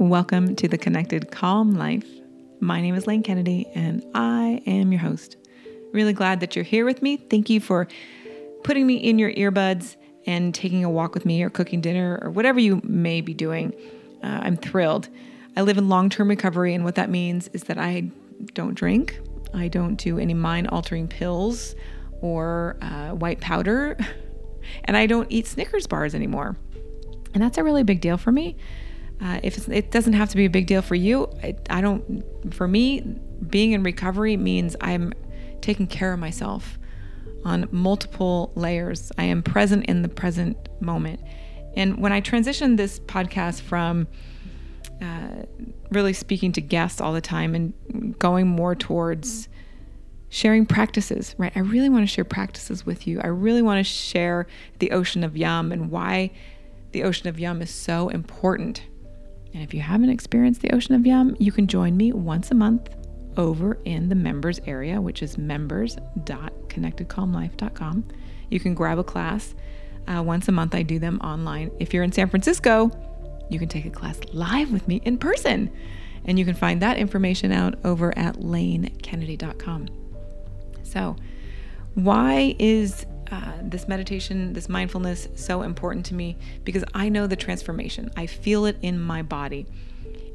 Welcome to the Connected Calm Life. My name is Lane Kennedy and I am your host. Really glad that you're here with me. Thank you for putting me in your earbuds and taking a walk with me or cooking dinner or whatever you may be doing. Uh, I'm thrilled. I live in long term recovery, and what that means is that I don't drink, I don't do any mind altering pills or uh, white powder, and I don't eat Snickers bars anymore. And that's a really big deal for me. Uh, if it doesn't have to be a big deal for you, I, I don't. For me, being in recovery means I'm taking care of myself on multiple layers. I am present in the present moment. And when I transitioned this podcast from uh, really speaking to guests all the time and going more towards sharing practices, right? I really want to share practices with you. I really want to share the ocean of yum and why the ocean of yum is so important and if you haven't experienced the Ocean of Yum, you can join me once a month over in the members area, which is members.connectedcalmlife.com. You can grab a class. Uh, once a month, I do them online. If you're in San Francisco, you can take a class live with me in person. And you can find that information out over at lanekennedy.com. So, why is uh, this meditation, this mindfulness, so important to me because I know the transformation. I feel it in my body.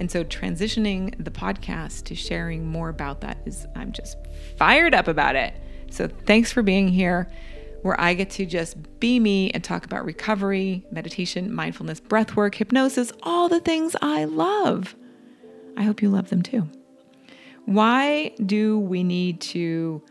And so transitioning the podcast to sharing more about that is, I'm just fired up about it. So thanks for being here, where I get to just be me and talk about recovery, meditation, mindfulness, breath work, hypnosis, all the things I love. I hope you love them too. Why do we need to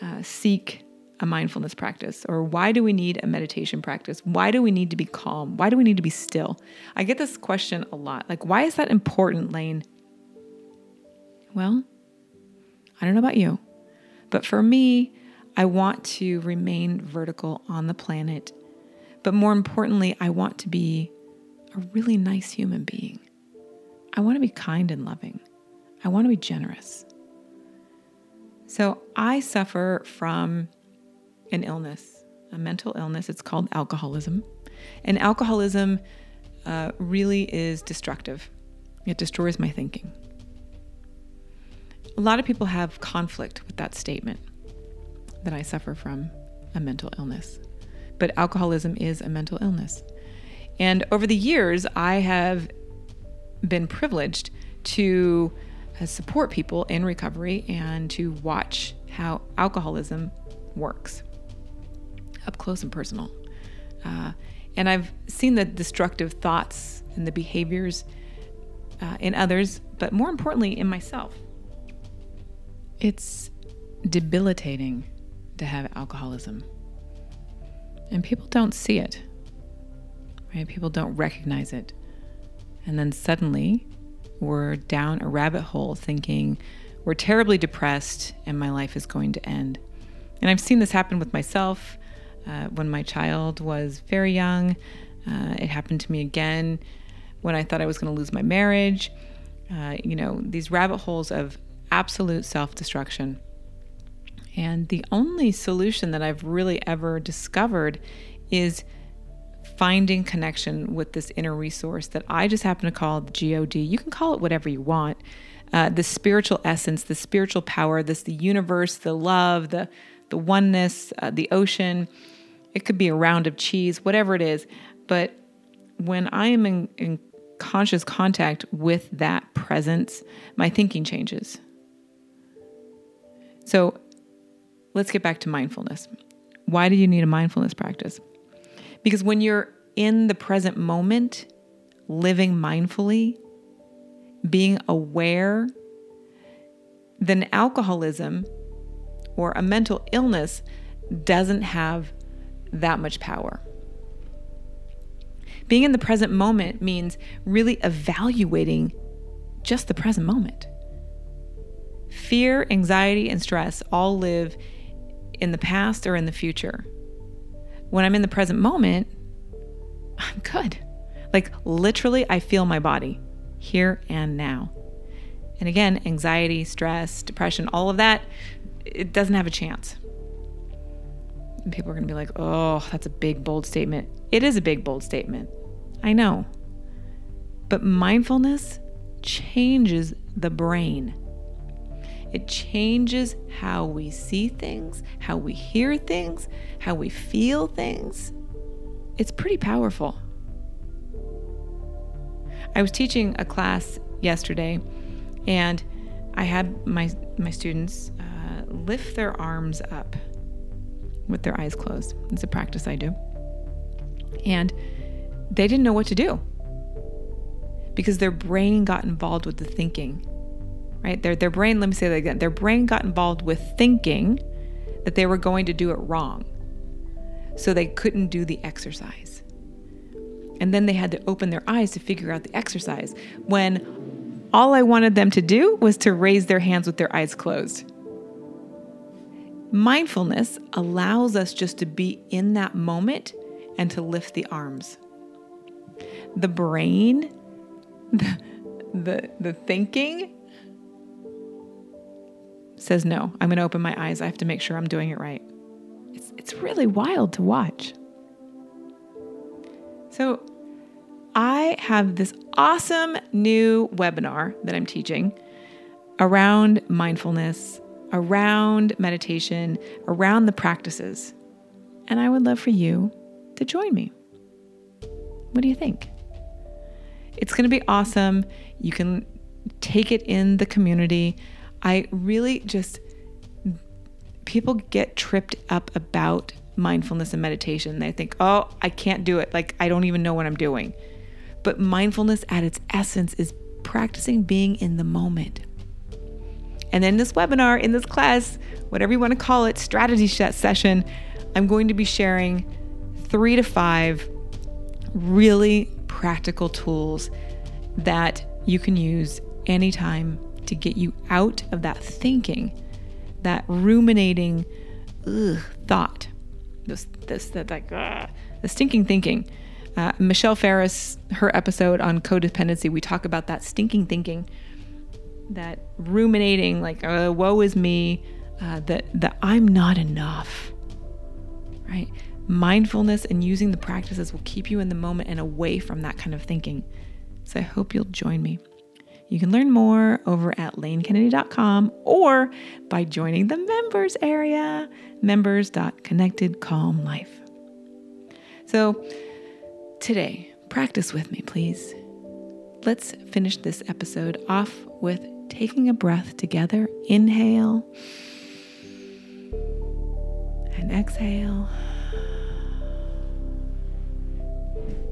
uh, seek a mindfulness practice? Or why do we need a meditation practice? Why do we need to be calm? Why do we need to be still? I get this question a lot. Like, why is that important, Lane? Well, I don't know about you, but for me, I want to remain vertical on the planet. But more importantly, I want to be a really nice human being. I want to be kind and loving. I want to be generous. So I suffer from an illness, a mental illness. It's called alcoholism. And alcoholism uh, really is destructive, it destroys my thinking. A lot of people have conflict with that statement that I suffer from a mental illness. But alcoholism is a mental illness. And over the years, I have been privileged to uh, support people in recovery and to watch how alcoholism works up close and personal. Uh, and I've seen the destructive thoughts and the behaviors uh, in others, but more importantly, in myself. It's debilitating to have alcoholism. And people don't see it, right? People don't recognize it. And then suddenly we're down a rabbit hole thinking we're terribly depressed and my life is going to end. And I've seen this happen with myself uh, when my child was very young. Uh, it happened to me again when I thought I was going to lose my marriage. Uh, you know, these rabbit holes of absolute self destruction. And the only solution that I've really ever discovered is finding connection with this inner resource that I just happen to call the God. You can call it whatever you want. Uh, the spiritual essence, the spiritual power, this the universe, the love, the the oneness, uh, the ocean. It could be a round of cheese, whatever it is. But when I am in, in conscious contact with that presence, my thinking changes. So let's get back to mindfulness. Why do you need a mindfulness practice? Because when you're in the present moment, living mindfully, being aware, then alcoholism or a mental illness doesn't have that much power. Being in the present moment means really evaluating just the present moment. Fear, anxiety, and stress all live in the past or in the future. When I'm in the present moment, I'm good. Like literally, I feel my body here and now. And again, anxiety, stress, depression, all of that, it doesn't have a chance. People are going to be like, oh, that's a big, bold statement. It is a big, bold statement. I know. But mindfulness changes the brain. It changes how we see things, how we hear things, how we feel things. It's pretty powerful. I was teaching a class yesterday and I had my my students uh, lift their arms up with their eyes closed. It's a practice I do. And they didn't know what to do because their brain got involved with the thinking. Right? Their their brain, let me say that again. Their brain got involved with thinking that they were going to do it wrong. So they couldn't do the exercise. And then they had to open their eyes to figure out the exercise when all I wanted them to do was to raise their hands with their eyes closed. Mindfulness allows us just to be in that moment and to lift the arms. The brain, the, the, the thinking says, No, I'm going to open my eyes. I have to make sure I'm doing it right. It's, it's really wild to watch. So, I have this awesome new webinar that I'm teaching around mindfulness around meditation, around the practices. And I would love for you to join me. What do you think? It's going to be awesome. You can take it in the community. I really just, people get tripped up about mindfulness and meditation. They think, oh, I can't do it. Like, I don't even know what I'm doing. But mindfulness at its essence is practicing being in the moment. And in this webinar, in this class, whatever you want to call it, strategy session, I'm going to be sharing three to five really practical tools that you can use anytime to get you out of that thinking, that ruminating ugh, thought, this, this, that, like, ugh, the stinking thinking. Uh, Michelle Ferris, her episode on codependency, we talk about that stinking thinking that ruminating, like, uh, woe is me, uh, that, that I'm not enough, right? Mindfulness and using the practices will keep you in the moment and away from that kind of thinking. So I hope you'll join me. You can learn more over at lanekennedy.com or by joining the members area, members.connectedcalmlife. So today, practice with me, please. Let's finish this episode off with taking a breath together. Inhale and exhale.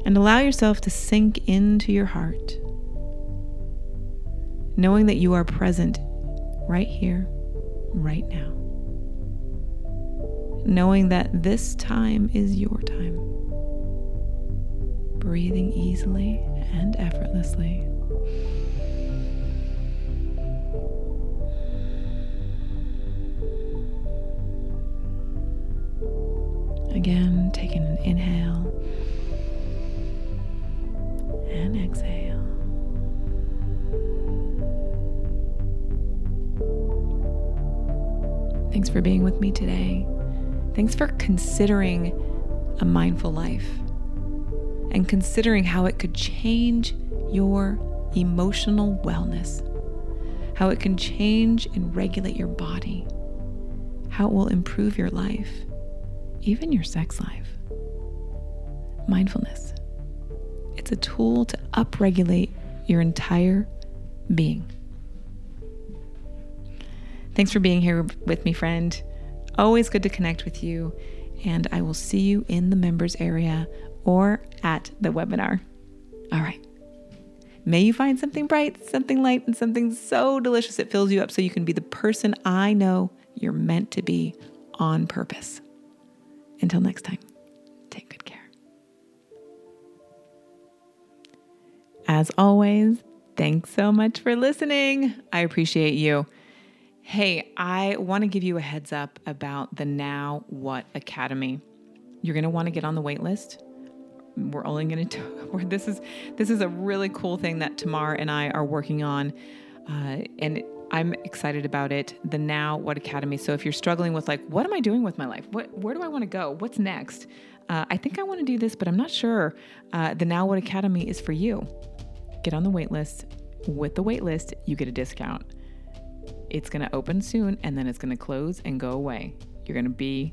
And allow yourself to sink into your heart, knowing that you are present right here, right now. Knowing that this time is your time. Breathing easily and effortlessly. For being with me today. Thanks for considering a mindful life and considering how it could change your emotional wellness, how it can change and regulate your body, how it will improve your life even your sex life. Mindfulness. It's a tool to upregulate your entire being. Thanks for being here with me, friend. Always good to connect with you, and I will see you in the members area or at the webinar. All right. May you find something bright, something light, and something so delicious it fills you up so you can be the person I know you're meant to be on purpose. Until next time, take good care. As always, thanks so much for listening. I appreciate you. Hey, I want to give you a heads up about the Now What Academy. You're going to want to get on the wait list. We're only going to this is this is a really cool thing that Tamar and I are working on, uh, and I'm excited about it. The Now What Academy. So if you're struggling with like, what am I doing with my life? What where do I want to go? What's next? Uh, I think I want to do this, but I'm not sure. Uh, the Now What Academy is for you get on the wait list. With the wait list, you get a discount. It's going to open soon and then it's going to close and go away. You're going to be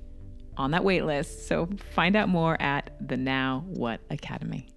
on that wait list. So find out more at the Now What Academy.